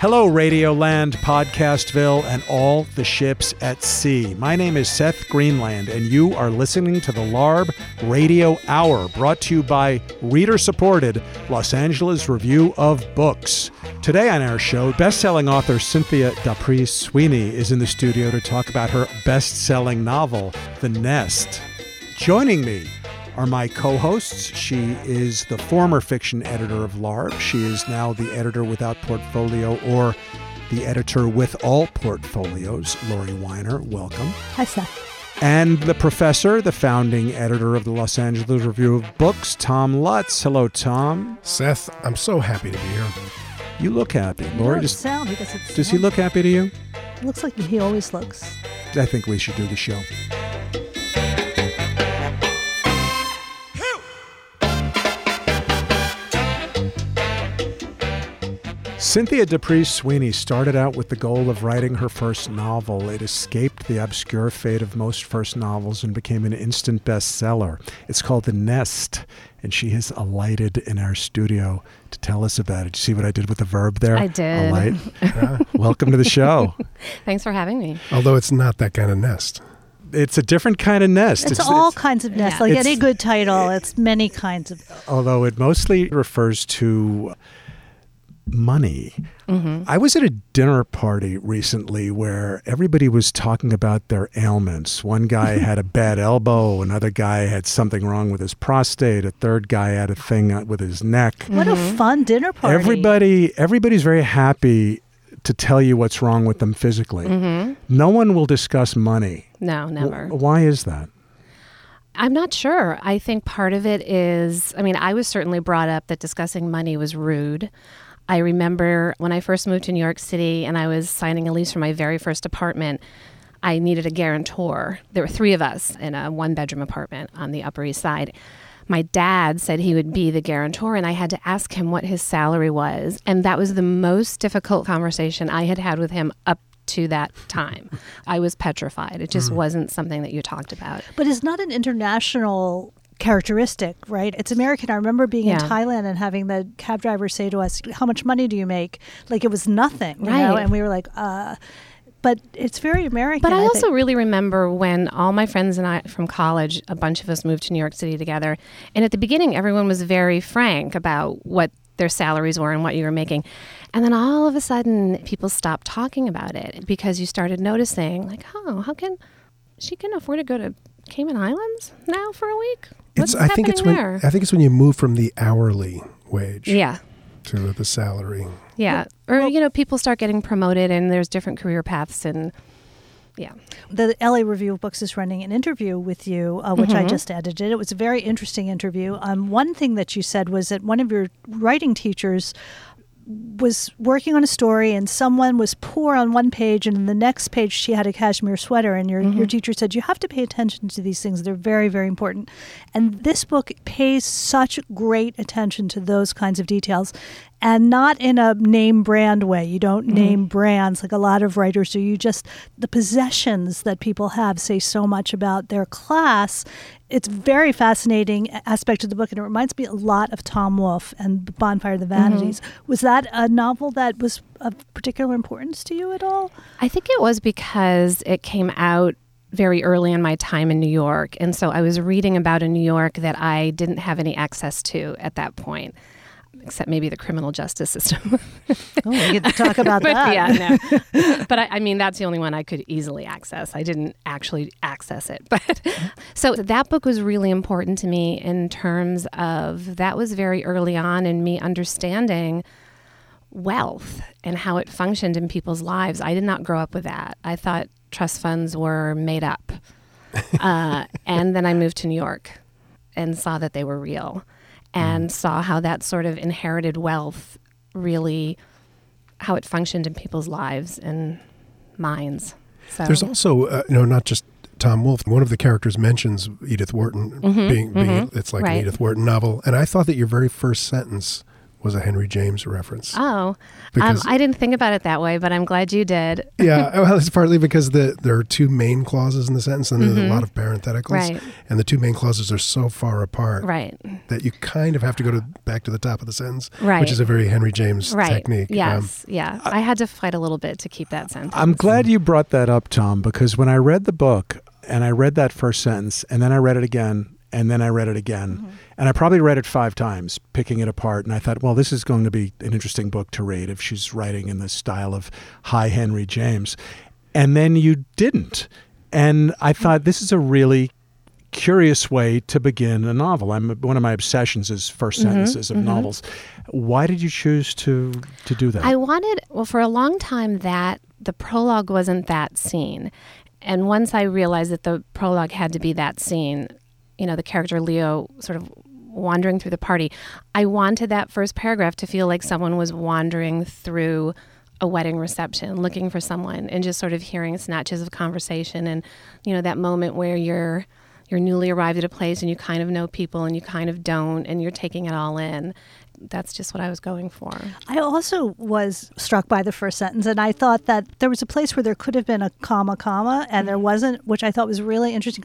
Hello, Radioland, Podcastville, and all the ships at sea. My name is Seth Greenland, and you are listening to the LARB Radio Hour, brought to you by reader supported Los Angeles Review of Books. Today on our show, best selling author Cynthia D'Aprix Sweeney is in the studio to talk about her best selling novel, The Nest. Joining me are my co hosts. She is the former fiction editor of LARB. She is now the editor without portfolio or the editor with all portfolios. Laurie Winer, welcome. Hi, Seth. And the professor, the founding editor of the Los Angeles Review of Books, Tom Lutz. Hello, Tom. Seth, I'm so happy to be here. You look happy. You Laurie, does does, sound. He doesn't he look happy to you? Looks like he always looks. I think we should do the show. Cynthia D'Aprix Sweeney started out with the goal of writing her first novel. It escaped the obscure fate of most first novels and became an instant bestseller. It's called The Nest, and she has alighted in our studio to tell us about it. You see what I did with the verb there? I did. Alight. Welcome to the show. Thanks for having me. Although it's not that kind of nest. It's a different kind of nest. It's, all kinds of nests. Yeah. Like It's- any good title, it's many kinds of. although it mostly refers to money. Mm-hmm. I was at a dinner party recently where everybody was talking about their ailments. One guy had a bad elbow, another guy had something wrong with his prostate, a third guy had a thing with his neck. What a fun dinner party! Everybody everybody's very happy to tell you what's wrong with them physically. Mm-hmm. No one will discuss money. No, never. W- Why is that? I'm not sure. I think part of it is, I mean, I was certainly brought up that discussing money was rude. I remember when I first moved to New York City and I was signing a lease for my very first apartment, I needed a guarantor. There were three of us in a one bedroom apartment on the Upper East Side. My dad said he would be the guarantor, and I had to ask him what his salary was. And that was the most difficult conversation I had had with him up to that time. I was petrified. It just mm. wasn't something that you talked about. But it's not an international characteristic, right? It's American. I remember being in Thailand and having the cab driver say to us, "How much money do you make?" Like it was nothing, you know? Right. And we were like, "Uh." But it's very American. But I think. also really remember when all my friends and I from college, a bunch of us moved to New York City together. And at the beginning, everyone was very frank about what their salaries were and what you were making. And then all of a sudden, people stopped talking about it because you started noticing, like, oh, how can she can afford to go to Cayman Islands now for a week? What's It's I think it's when there? I think it's when you move from the hourly wage yeah. to the salary. Yeah. Or, you know, people start getting promoted and there's different career paths and, yeah. the LA Review of Books is running an interview with you, uh, which I Mhm. just edited. It was a very interesting interview. Um, one thing that you said was that one of your writing teachers was working on a story and someone was poor on one page and in the next page she had a cashmere sweater and your, your mm-hmm. teacher said you have to pay attention to these things. They're very very important. And this book pays such great attention to those kinds of details and not in a name brand way. You don't mm-hmm. name brands like a lot of writers do. You just the possessions that people have say so much about their class it's very fascinating aspect of the book and it reminds me a lot of tom wolfe and bonfire of the mm-hmm. vanities. Was that a novel that was of particular importance to you at all? I think it was because it came out very early in my time in New York. And so I was reading about a New York that I didn't have any access to at that point, except maybe the criminal justice system. oh we get to talk about but that yeah, no. but I, I mean, that's the only one I could easily access. I didn't actually access it. But so that book was really important to me in terms of that was very early on in me understanding wealth and how it functioned in people's lives. I did not grow up with that. I thought trust funds were made up. Uh, and then I moved to New York and saw that they were real and saw how that sort of inherited wealth really how it functioned in people's lives and minds. So There's also uh, you know not just Tom Wolfe. One of the characters mentions Edith Wharton Mhm, being, being mhm. it's like Right. an Edith Wharton novel, and I thought that your very first sentence was a Henry James reference. Oh, um, I didn't think about it that way, but I'm glad you did. yeah, well, it's partly because the there are two main clauses in the sentence, and there's a lot of parentheticals, Mm-hmm. Right. and the two main clauses are so far apart Right. that you kind of have to go to back to the top of the sentence, Right. which is a very Henry James Right. technique. Um, Yes. yeah. I had to fight a little bit to keep that sentence. I'm glad you brought that up, Tom, because when I read the book and I read that first sentence and then I read it again and then I read it again and I probably read it five times, picking it apart. And I thought, well, this is going to be an interesting book to read if she's writing in the style of High Henry James. And then you didn't. And I thought this is a really curious way to begin a novel. I'm one of my obsessions is 1st mm-hmm, sentences of mm-hmm. novels. Why did you choose to to do that? I wanted, well, for a long time, that the prologue wasn't that scene. And once I realized that the prologue had to be that scene, you know, the character Leo sort of wandering through the party, I wanted that first paragraph to feel like someone was wandering through a wedding reception, looking for someone, and just sort of hearing snatches of conversation and, you know, that moment where you're you're newly arrived at a place and you kind of know people and you kind of don't and you're taking it all in. That's just what I was going for. I also was struck by the first sentence, and I thought that there was a place where there could have been a comma, comma, and there mm-hmm. wasn't, which I thought was really interesting.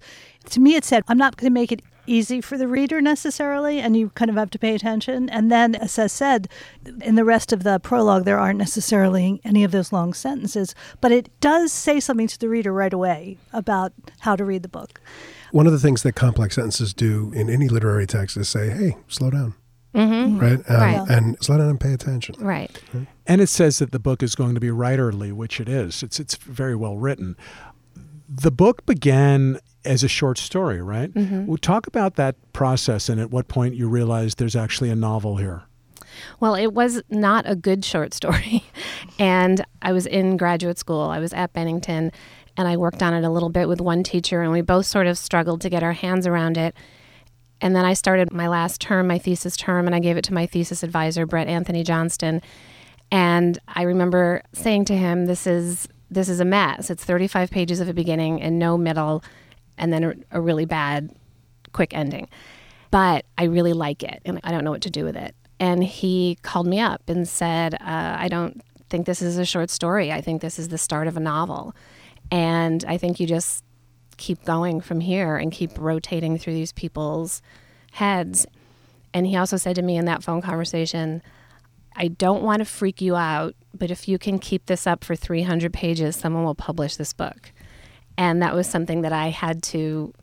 To me, it said, I'm not going to make it easy for the reader necessarily, and you kind of have to pay attention. And then, as I said, in the rest of the prologue, there aren't necessarily any of those long sentences, but it does say something to the reader right away about how to read the book. One of the things that complex sentences do in any literary text is say, "Hey, slow down," Mm-hmm. right? Um, Right. And slow down and pay attention. Right. And it says that the book is going to be writerly, which it is. It's it's very well written. The book began as a short story, right? Mm-hmm. We'll talk about that process and at what point you realized there's actually a novel here. Well, it was not a good short story. and I was in graduate school. I was at Bennington and I worked on it a little bit with one teacher and we both sort of struggled to get our hands around it. And then I started my last term, my thesis term, and I gave it to my thesis advisor, Bret Anthony Johnston. And I remember saying to him, "This is this is a mess. It's 35 pages of a beginning and no middle, and then a, a really bad, quick ending. But I really like it, and I don't know what to do with it." And he called me up and said, uh, "I don't think this is a short story. I think this is the start of a novel, and I think you just keep going from here and keep rotating through these people's heads." And he also said to me in that phone conversation, I don't want to freak you out, but if you can keep this up for 300 pages, someone will publish this book. And that was something that I had to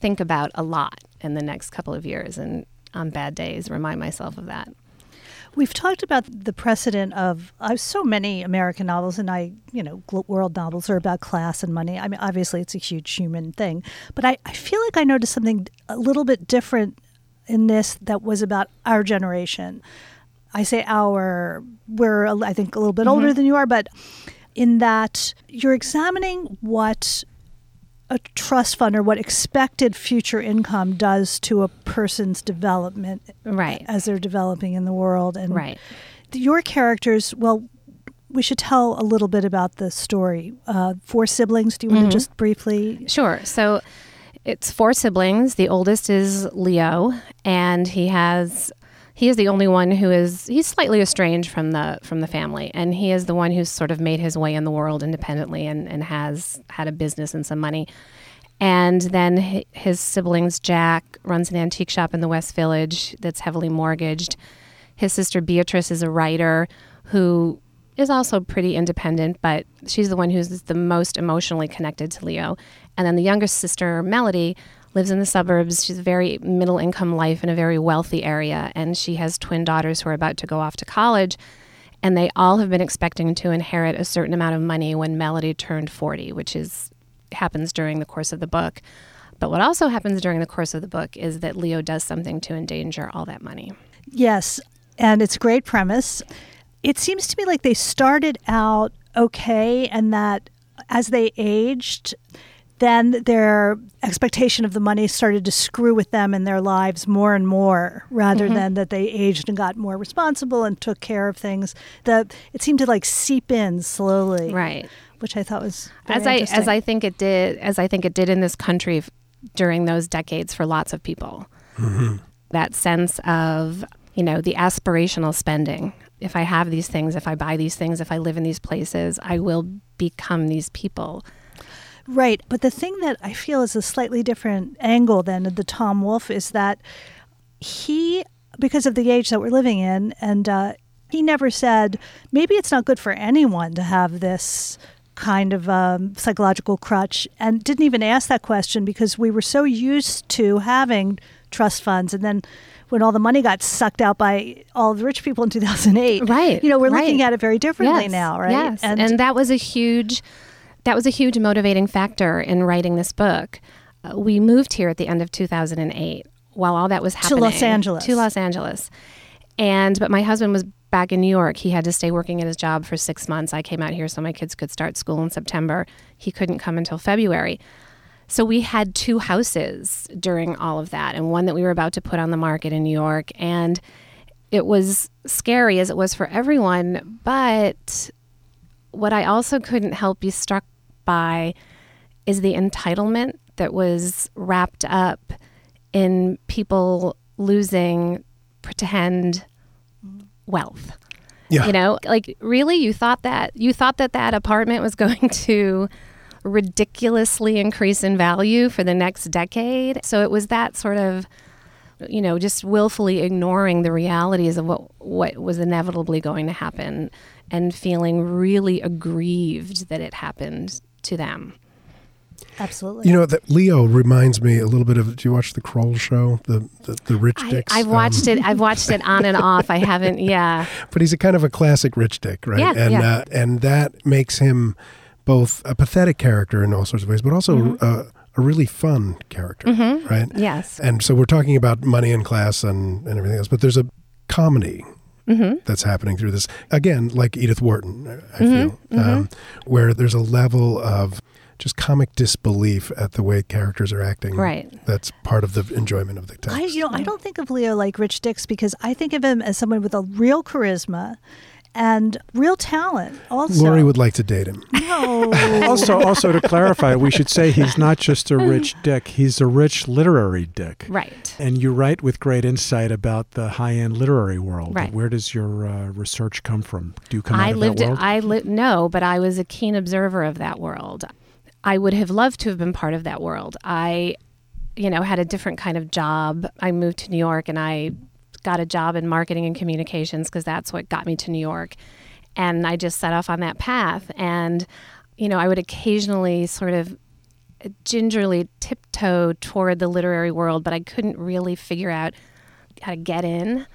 think about a lot in the next couple of years and on bad days remind myself of that. We've talked about the precedent of uh, so many American novels, and I, you know, gl- world novels are about class and money. I mean, obviously, it's a huge human thing, but I, I feel like I noticed something a little bit different in this that was about our generation. I say our, we're, I think, a little bit older than you are, but in that you're examining what a trust fund or what expected future income does to a person's development Right. as they're developing in the world and Right. your characters well we should tell a little bit about the story uh, four siblings do you want to just briefly Sure. So it's four siblings. The oldest is Leo, and he has he is the only one who is he's slightly estranged from the from the family, and he is the one who's sort of made his way in the world independently and, and has had a business and some money. And then his siblings, Jack runs an antique shop in the West Village that's heavily mortgaged. His sister Beatrice is a writer who is also pretty independent, but she's the one who's the most emotionally connected to Leo. And then the youngest sister, Melody, lives in the suburbs. She's a very middle income life in a very wealthy area, and she has twin daughters who are about to go off to college. And they all have been expecting to inherit a certain amount of money when Melody turned 40, which is happens during the course of the book. But what also happens during the course of the book is that Leo does something to endanger all that money. yes and it's a great premise it seems to me like they started out okay and that as they aged then their expectation of the money started to screw with them in their lives more and more rather mm-hmm. than that they aged and got more responsible and took care of things that it seemed to like seep in slowly Right. which i thought was very as I as. I think it did as I think it did in this country f- during those decades for lots of people. Mm-hmm. That sense of you know, the aspirational spending. If I have these things, if I buy these things, if I live in these places, I will become these people. Right. But the thing that I feel is a slightly different angle than the Tom Wolfe is that he, because of the age that we're living in, and uh, he never said, maybe it's not good for anyone to have this kind of um, psychological crutch, and didn't even ask that question because we were so used to having trust funds. And then when all the money got sucked out by all the rich people in 2008, Right, You know, we're right. looking at it very differently Yes, now, right? Yes, and, that was a huge that was a huge motivating factor in writing this book. Uh, we moved here at the end of 2008 while all that was happening To Los Angeles. To Los Angeles, and but my husband was back in New York. He had to stay working at his job for six months. I came out here so my kids could start school in September. He couldn't come until February. So we had two houses during all of that, and one that we were about to put on the market in New York. And it was scary as it was for everyone. But what I also couldn't help be struck by is the entitlement that was wrapped up in people losing pretend wealth. Yeah. You know, like really you thought that you thought that that apartment was going to ridiculously increase in value for the next decade. So it was that sort of you know, just willfully ignoring the realities of what what was inevitably going to happen and feeling really aggrieved that it happened to them. Absolutely. You know that Leo reminds me a little bit of. Do you watch the Kroll show, the the, the Rich I, Dicks? I've Um, watched it. I've watched it on and off. I haven't. Yeah. but he's a kind of a classic rich dick, right? Yeah, and yeah. Uh, and that makes him both a pathetic character in all sorts of ways, but also Mm-hmm. a, a really fun character, right? Yes. And so we're talking about money and class and, and everything else, but there's a comedy Mm-hmm. that's happening through this. Again, like Edith Wharton, I I feel, Mm-hmm. Um, where there's a level of just comic disbelief at the way characters are acting. Right. That's part of the enjoyment of the text. I, you know, I don't think of Leo like Rich Dicks because I think of him as someone with a real charisma and real talent. Also, Laurie would like to date him. no. Also, also to clarify, we should say he's not just a rich dick; he's a rich literary dick. Right. And you write with great insight about the high-end literary world. Right. Where does your uh, research come from? Do you come out I of lived that it. world? I li- no, but I was a keen observer of that world. I would have loved to have been part of that world. I, you know, had a different kind of job. I moved to New York and I got a job in marketing and communications because that's what got me to New York. And I just set off on that path. And, you know, I would occasionally sort of gingerly tiptoe toward the literary world, but I couldn't really figure out how to get in.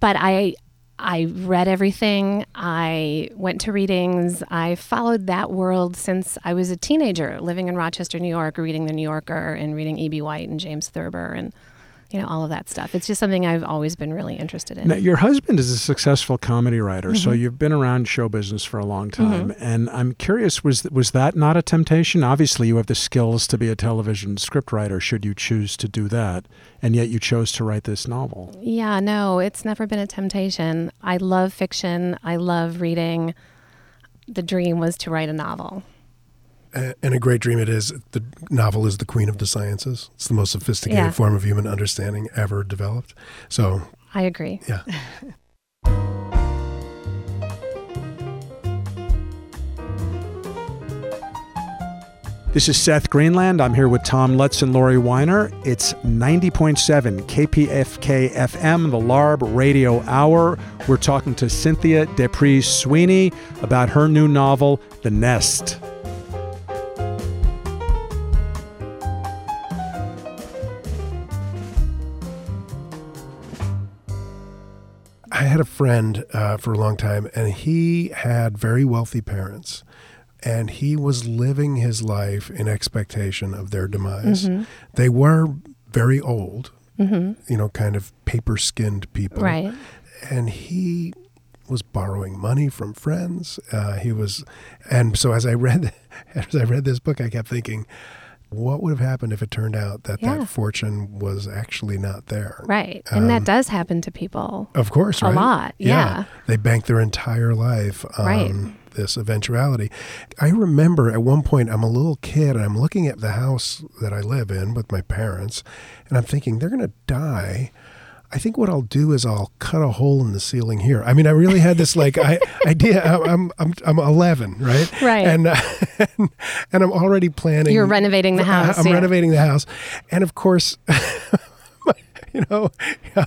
But I I read everything. I went to readings. I followed that world since I was a teenager, living in Rochester, New York, reading The New Yorker and reading E.B. White and James Thurber and you know all of that stuff. It's just something I've always been really interested in. Now, your husband is a successful comedy writer, so Mm-hmm. you've been around show business for a long time. And I'm curious was was that not a temptation? Obviously, you have the skills to be a television scriptwriter, should you choose to do that, and yet you chose to write this novel. Yeah, no, it's never been a temptation. I love fiction. I love reading. The dream was to write a novel. A- And a great dream it is. The novel is the queen of the sciences. It's the most sophisticated Yeah. form of human understanding ever developed. So, I agree. yeah. This is Seth Greenland. I'm here with Tom Lutz and Laurie Winer. It's 90.7 KPFK FM, the LARB Radio Hour. We're talking to Cynthia D'Aprix Sweeney about her new novel, The Nest. Had a friend uh, for a long time, and he had very wealthy parents, and he was living his life in expectation of their demise. They were very old, you know, kind of paper skinned people. Right. And he was borrowing money from friends. Uh, he was, and so as I read, as I read this book, I kept thinking, what would have happened if it turned out that Yeah. that fortune was actually not there? Right. And that um, does happen to people. Of course, A right? lot, yeah. They bank their entire life on Right. this eventuality. I remember at one point, I'm a little kid and I'm looking at the house that I live in with my parents, and I'm thinking, they're going to die. I think what I'll do is I'll cut a hole in the ceiling here. I mean, I really had this like I, idea. I'm I'm I'm 11, right? Right. And uh, and I'm already planning. You're renovating the house. I'm yeah. renovating the house, and of course. you know,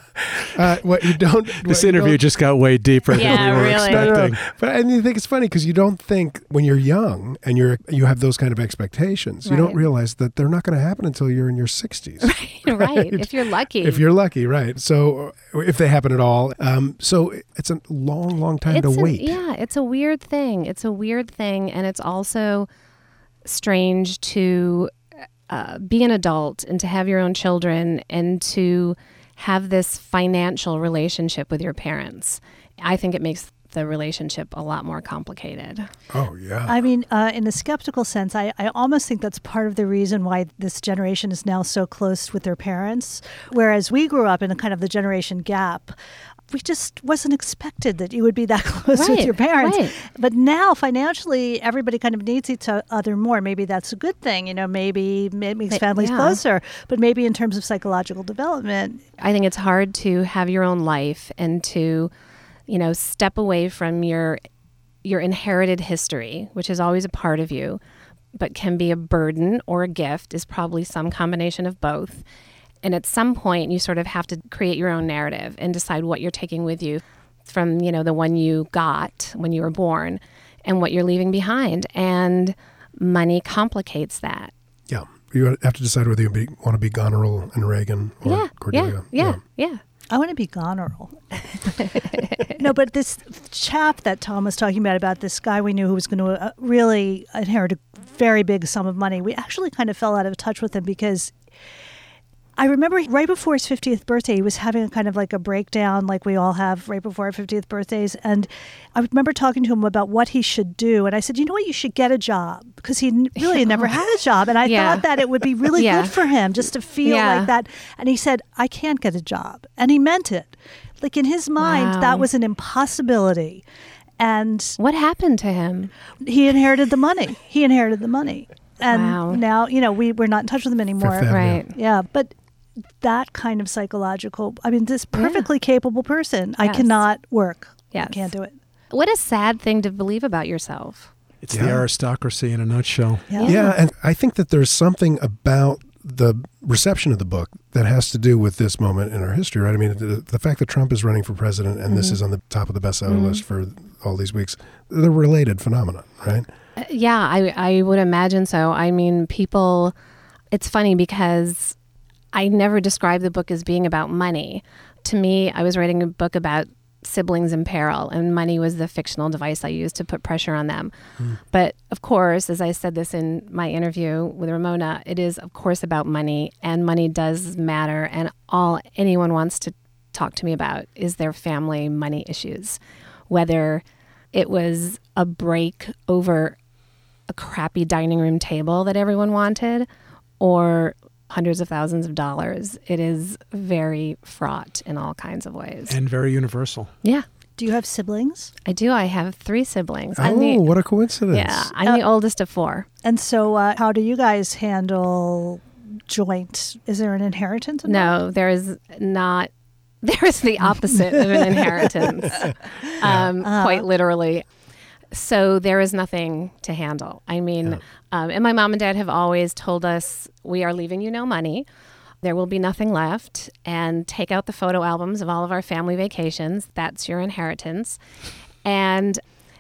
uh, what you don't. This what interview don't- just got way deeper Yeah, than we were really. no, no, expecting. no. But I mean, I think it's funny because you don't think when you're young and you're you have those kind of expectations, you don't realize that they're not going to happen until you're in your 60s. right. If you're lucky. If you're lucky, right? So, if they happen at all, um, so it's a long, long time to It's an- wait. yeah, it's a weird thing. It's a weird thing, and it's also strange to uh, be an adult and to have your own children and to have this financial relationship with your parents. I think it makes the relationship a lot more complicated. Oh yeah. I mean, uh, in a skeptical sense, I, I almost think that's part of the reason why this generation is now so close with their parents. Whereas we grew up in a kind of the generation gap. We just wasn't expected that you would be that close with your parents. right. But now, financially, everybody kind of needs each other more. Maybe that's a good thing. You know, maybe it makes But- families yeah. closer. But maybe in terms of psychological development, I think it's hard to have your own life and to, you know, step away from your your inherited history, which is always a part of you, but can be a burden or a gift is probably some combination of both. And at some point you sort of have to create your own narrative and decide what you're taking with you from, you know, the one you got when you were born and what you're leaving behind. And money complicates that. yeah. You have to decide whether you be, want to be Goneril and Regan or yeah, Cordelia. yeah. Yeah. Yeah. I want to be Goneril. no, but this chap that Tom was talking about, about this guy we knew who was going to uh, really inherit a very big sum of money, we actually kind of fell out of touch with him because I remember right before his 50th birthday, he was having a kind of like a breakdown, like we all have right before our 50th birthdays. And I remember talking to him about what he should do. And I said, you know what, you should get a job because he n- really never had a job. And I Yeah. thought that it would be really Yeah. good for him just to feel Yeah. like that. And he said, I can't get a job. And he meant it. Like in his mind, Wow. that was an impossibility. And What happened to him? he inherited the money. He inherited the money. And Wow. now, you know, we, we're not in touch with him anymore. Fifth Avenue. Right. Yeah, but that kind of psychological, I mean, this perfectly capable person, I cannot work. Yes. I can't do it. What a sad thing to believe about yourself. It's the aristocracy in a nutshell. Yeah. Yeah, and I think that there's something about the reception of the book that has to do with this moment in our history, right? I mean, the, the fact that Trump is running for president and this is on the top of the bestseller list for all these weeks, they're related phenomena, right? Uh, Yeah, I, I would imagine so. I mean, people, it's funny because I never described the book as being about money. To me, I was writing a book about siblings in peril, and money was the fictional device I used to put pressure on them. Hmm. But of course, as I said this in my interview with Ramona, it is, of course, about money, and money does matter. And all anyone wants to talk to me about is their family money issues, whether it was a break over a crappy dining room table that everyone wanted or hundreds of thousands of dollars. It is very fraught in all kinds of ways. And very universal. yeah, Do you have siblings? I do. I have three siblings. Oh, the, what a coincidence. yeah, I'm the oldest of four. And so, uh, how do you guys handle joint? Is there an inheritance? involved? No, there is not. There is the opposite of an inheritance, um, quite literally. So there is nothing to handle. I mean, um, and my mom and dad have always told us we are leaving you no money. There will be nothing left, and take out the photo albums of all of our family vacations. That's your inheritance. And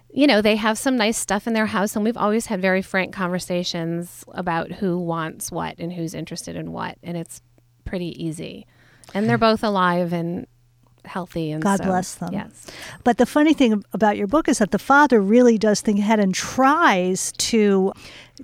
you know, they have some nice stuff in their house, and we've always had very frank conversations about who wants what and who's interested in what, and it's pretty easy. And they're both alive and healthy, and God so- bless them. Yes, But the funny thing about your book is that the father really does think ahead and tries to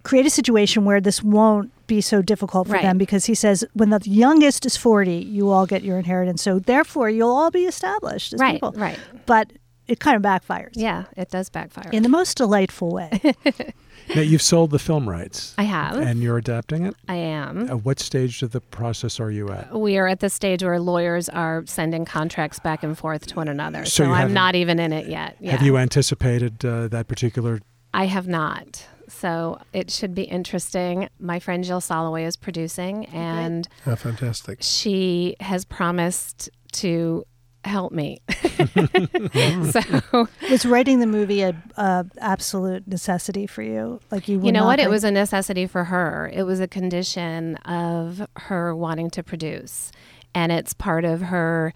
create a situation where this won't be so difficult for Right. them because he says when the youngest is 40, you all get your inheritance. So therefore, you'll all be established as right, people. right. But it kind of backfires Yeah, it does backfire. in the most delightful way. Now, you've sold the film rights. I have. And you're adapting it? I am. At what stage of the process are you at? We are at the stage where lawyers are sending contracts back and forth to one another. So So, I'm haven't- not even in it yet. Yeah. Have you anticipated uh, that particular? I have not. So it should be interesting. My friend Jill Soloway is producing, and Oh, fantastic. she has promised to help me. so Was writing the movie a, a absolute necessity for you? Like you, you know not what? It was a necessity for her. It was a condition of her wanting to produce. And it's part of her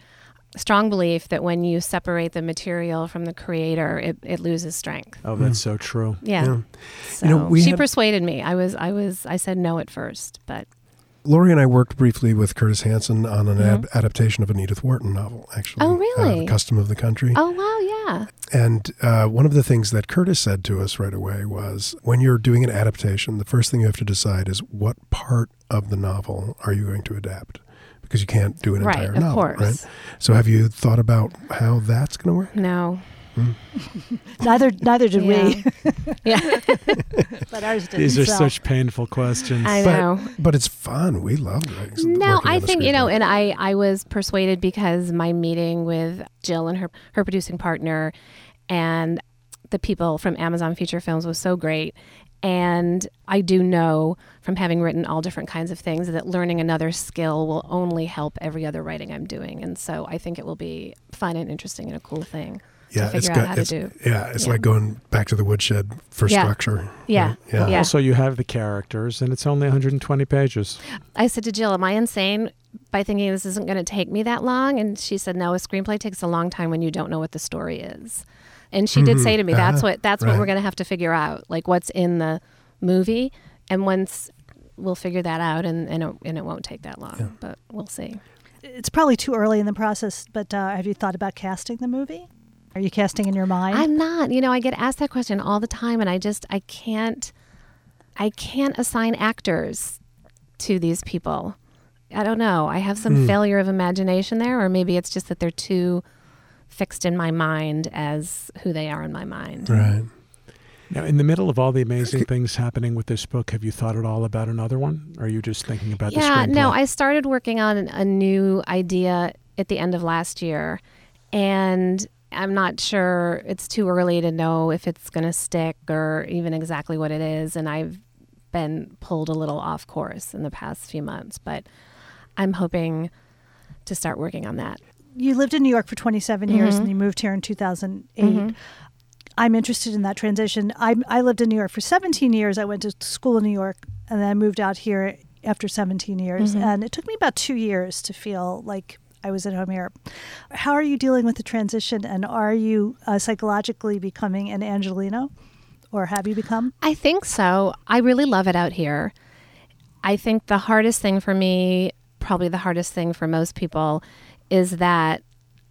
strong belief that when you separate the material from the creator, it, it loses strength. Oh, that's hmm. so true. Yeah. Yeah. So You know, we she had- persuaded me. I was I was I said no at first, but Laurie and I worked briefly with Curtis Hanson on an ad- adaptation of an Edith Wharton novel, actually. Mm-hmm. Oh, uh, really? the Custom of the Country. oh wow, yeah. And uh, one of the things that Curtis said to us right away was when you're doing an adaptation, the first thing you have to decide is what part of the novel are you going to adapt? Because you can't do an Right, entire of novel, course. right? So have you thought about how that's going to work? No. Hmm. neither neither did we, Yeah. but ours didn't. These are so. such painful questions. I But, know. but it's fun. We love it. No, I think you know, and I I was persuaded because my meeting with Jill and her her producing partner, and the people from Amazon Feature Films was so great. And I do know from having written all different kinds of things that learning another skill will only help every other writing I'm doing. And so I think it will be fun and interesting and a cool thing yeah, to it's figure out got, how to do. Yeah, it's Yeah. like going back to the woodshed for Yeah. structure. Yeah. right? Yeah. Yeah. Also, you have the characters, and it's only 120 pages. I said to Jill, Am I insane by thinking this isn't going to take me that long? And she said, No, a screenplay takes a long time when you don't know what the story is. And she did say to me, That's Uh-huh. what that's what we're going to have to figure out, like what's in the movie. And once we'll figure that out, and, and, it, and it won't take that long, but we'll see. It's probably too early in the process, but uh, have you thought about casting the movie? Are you casting in your mind? I'm not. You know, I get asked that question all the time, and I just I can't I can't assign actors to these people. I don't know. I have some hmm. failure of imagination there, or maybe it's just that they're too fixed in my mind as who they are in my mind. Right. Now, in the middle of all the amazing things happening with this book, have you thought at all about another one? Or are you just thinking about the Yeah, no, I started working on a new idea at the end of last year, and I'm not sure. It's too early to know if it's going to stick or even exactly what it is. And I've been pulled a little off course in the past few months, but I'm hoping to start working on that. you lived in New York for 27 years Mm-hmm. and you moved here in 2008. I'm interested in that transition. I, I lived in New York for 17 years. I went to school in New York and then I moved out here after 17 years. Mm-hmm. And it took me about two years to feel like I was at home here. How are you dealing with the transition? And are you uh, psychologically becoming an Angeleno? Or have you become? I think so. I really love it out here. I think the hardest thing for me, probably the hardest thing for most people, is that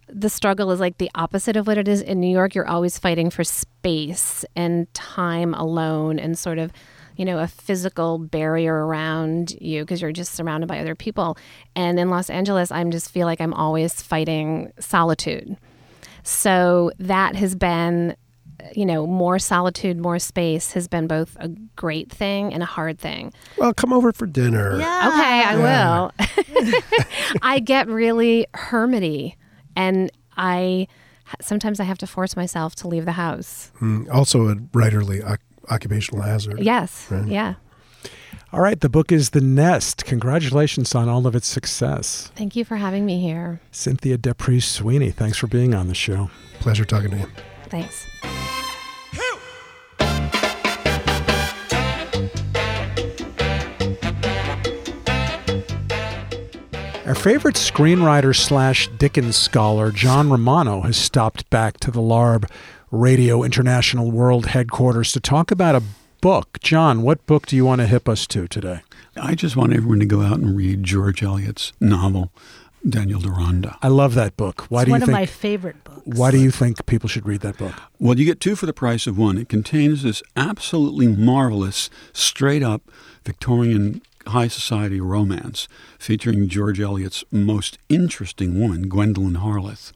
the struggle is like the opposite of what it is in New York. You're always fighting for space and time alone and sort of, you know, a physical barrier around you because you're just surrounded by other people. And in Los Angeles, I'm just feel like I'm always fighting solitude. So that has been, you know, more solitude, more space has been both a great thing and a hard thing. Well, come over for dinner. Yeah. Okay, I Yeah. will. I get really hermity and I sometimes I have to force myself to leave the house. Mm, also a writerly oc- occupational hazard. Yes. Right. Yeah. All right, the book is The Nest. Congratulations on all of its success. Thank you for having me here. Cynthia D'Aprix Sweeney, thanks for being on the show. Pleasure talking to you. Thanks. Our favorite screenwriter slash Dickens scholar, John Romano, has stopped back to the LARB Radio International World Headquarters to talk about a book. John, what book do you want to hip us to today? I just want everyone to go out and read George Eliot's novel, Daniel Deronda. I love that book. Why it's do you one of my favorite books. why do you think people should read that book? Well, you get two for the price of one. It contains this absolutely marvelous, straight up Victorian high society romance featuring George Eliot's most interesting woman, Gwendolen Harleth.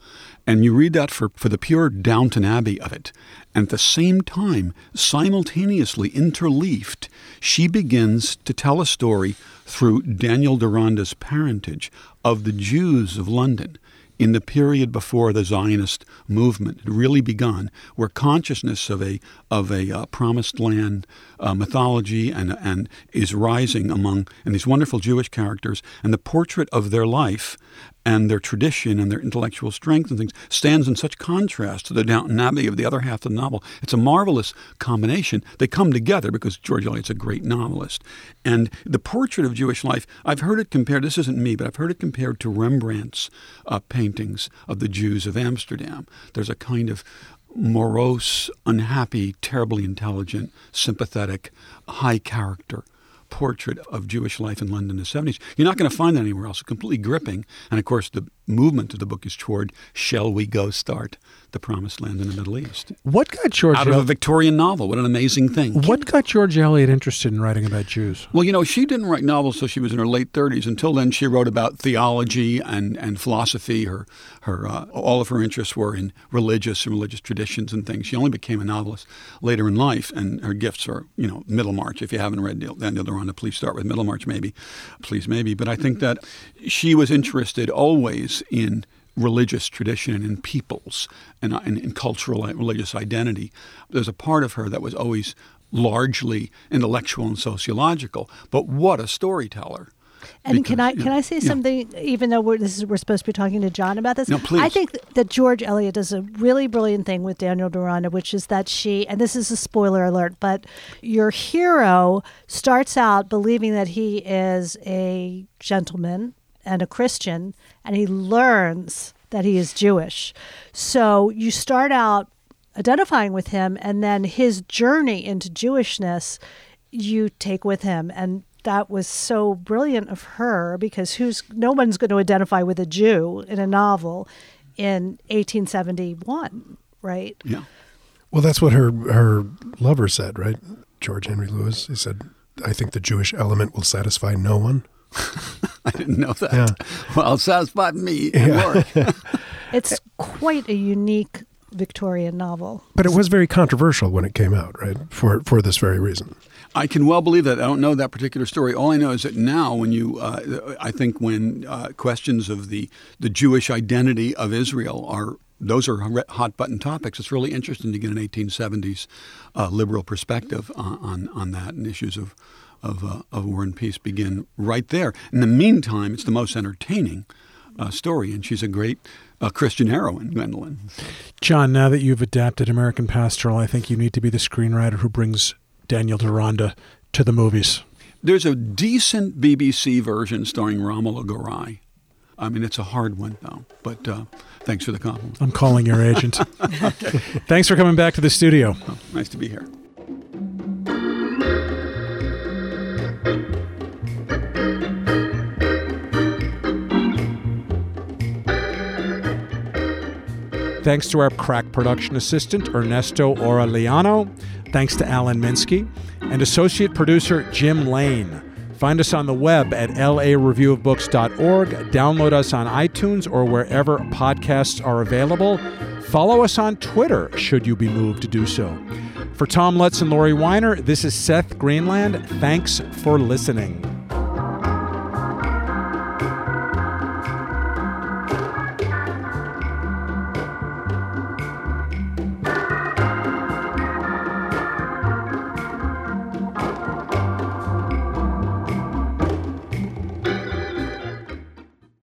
And you read that for, for the pure Downton Abbey of it. And at the same time, simultaneously interleafed, she begins to tell a story through Daniel Deronda's parentage of the Jews of London in the period before the Zionist movement had really begun, where consciousness of a of a uh, promised land uh, mythology and and is rising among and these wonderful Jewish characters and the portrait of their life and their tradition and their intellectual strength and things stands in such contrast to the Downton Abbey of the other half of the novel. It's a marvelous combination. They come together because George Eliot's a great novelist. And the portrait of Jewish life, I've heard it compared, this isn't me, but I've heard it compared to Rembrandt's uh, paintings of the Jews of Amsterdam. There's a kind of morose, unhappy, terribly intelligent, sympathetic, high character portrait of Jewish life in London in the 70s. You're not going to find that anywhere else. It's completely gripping. And of course, the movement of the book is toward shall we go start the promised land in the Middle East. What got George Out of a Victorian novel. What an amazing thing. What got George Eliot interested in writing about Jews? Well, you know, she didn't write novels until she was in her late 30s. Until then, she wrote about theology and, and philosophy. Her, her, uh, all of her interests were in religious and religious traditions and things. She only became a novelist later in life, and her gifts are, you know, Middlemarch. If you haven't read Daniel Deronda, please start with Middlemarch, maybe. Please, maybe. But I think that she was interested always in religious tradition and in peoples and uh, in, in cultural and religious identity. There's a part of her that was always largely intellectual and sociological, but what a storyteller. And because, can I can I say yeah. something? Even though we're this is, we're supposed to be talking to John about this, no, please. I think that George Eliot does a really brilliant thing with Daniel Deronda, which is that she and this is a spoiler alert, but your hero starts out believing that he is a gentleman and a Christian, and he learns that he is Jewish. So you start out identifying with him, and then his journey into Jewishness you take with him. And that was so brilliant of her because who's no one's going to identify with a Jew in a novel in 1871, right? Yeah. Well, that's what her her lover said, right? George Henry Lewes. He said, "I think the Jewish element will satisfy no one." I didn't know that. Yeah. Well, satisfied me. Yeah. it's quite a unique Victorian novel. But it was very controversial when it came out, right? For for this very reason. I can well believe that. I don't know that particular story. All I know is that now, when you, uh, I think, when uh, questions of the the Jewish identity of Israel are those are hot button topics. It's really interesting to get an 1870s uh, liberal perspective on, on, on that and issues of of, uh, of War and Peace begin right there. In the meantime, it's the most entertaining uh, story, and she's a great uh, Christian heroine, Gwendolen. John, now that you've adapted American Pastoral, I think you need to be the screenwriter who brings Daniel Deronda to the movies. There's a decent BBC version starring Romola Garai. I mean, it's a hard one, though, but uh, thanks for the compliment. I'm calling your agent. okay. Thanks for coming back to the studio. Oh, nice to be here. Thanks to our crack production assistant, Ernesto Orellano. Thanks to Alan Minsky and associate producer Jim Lane. Find us on the web at lareviewofbooks.org. Download us on iTunes or wherever podcasts are available. Follow us on Twitter, should you be moved to do so. For Tom Lutz and Laurie Winer, this is Seth Greenland. Thanks for listening.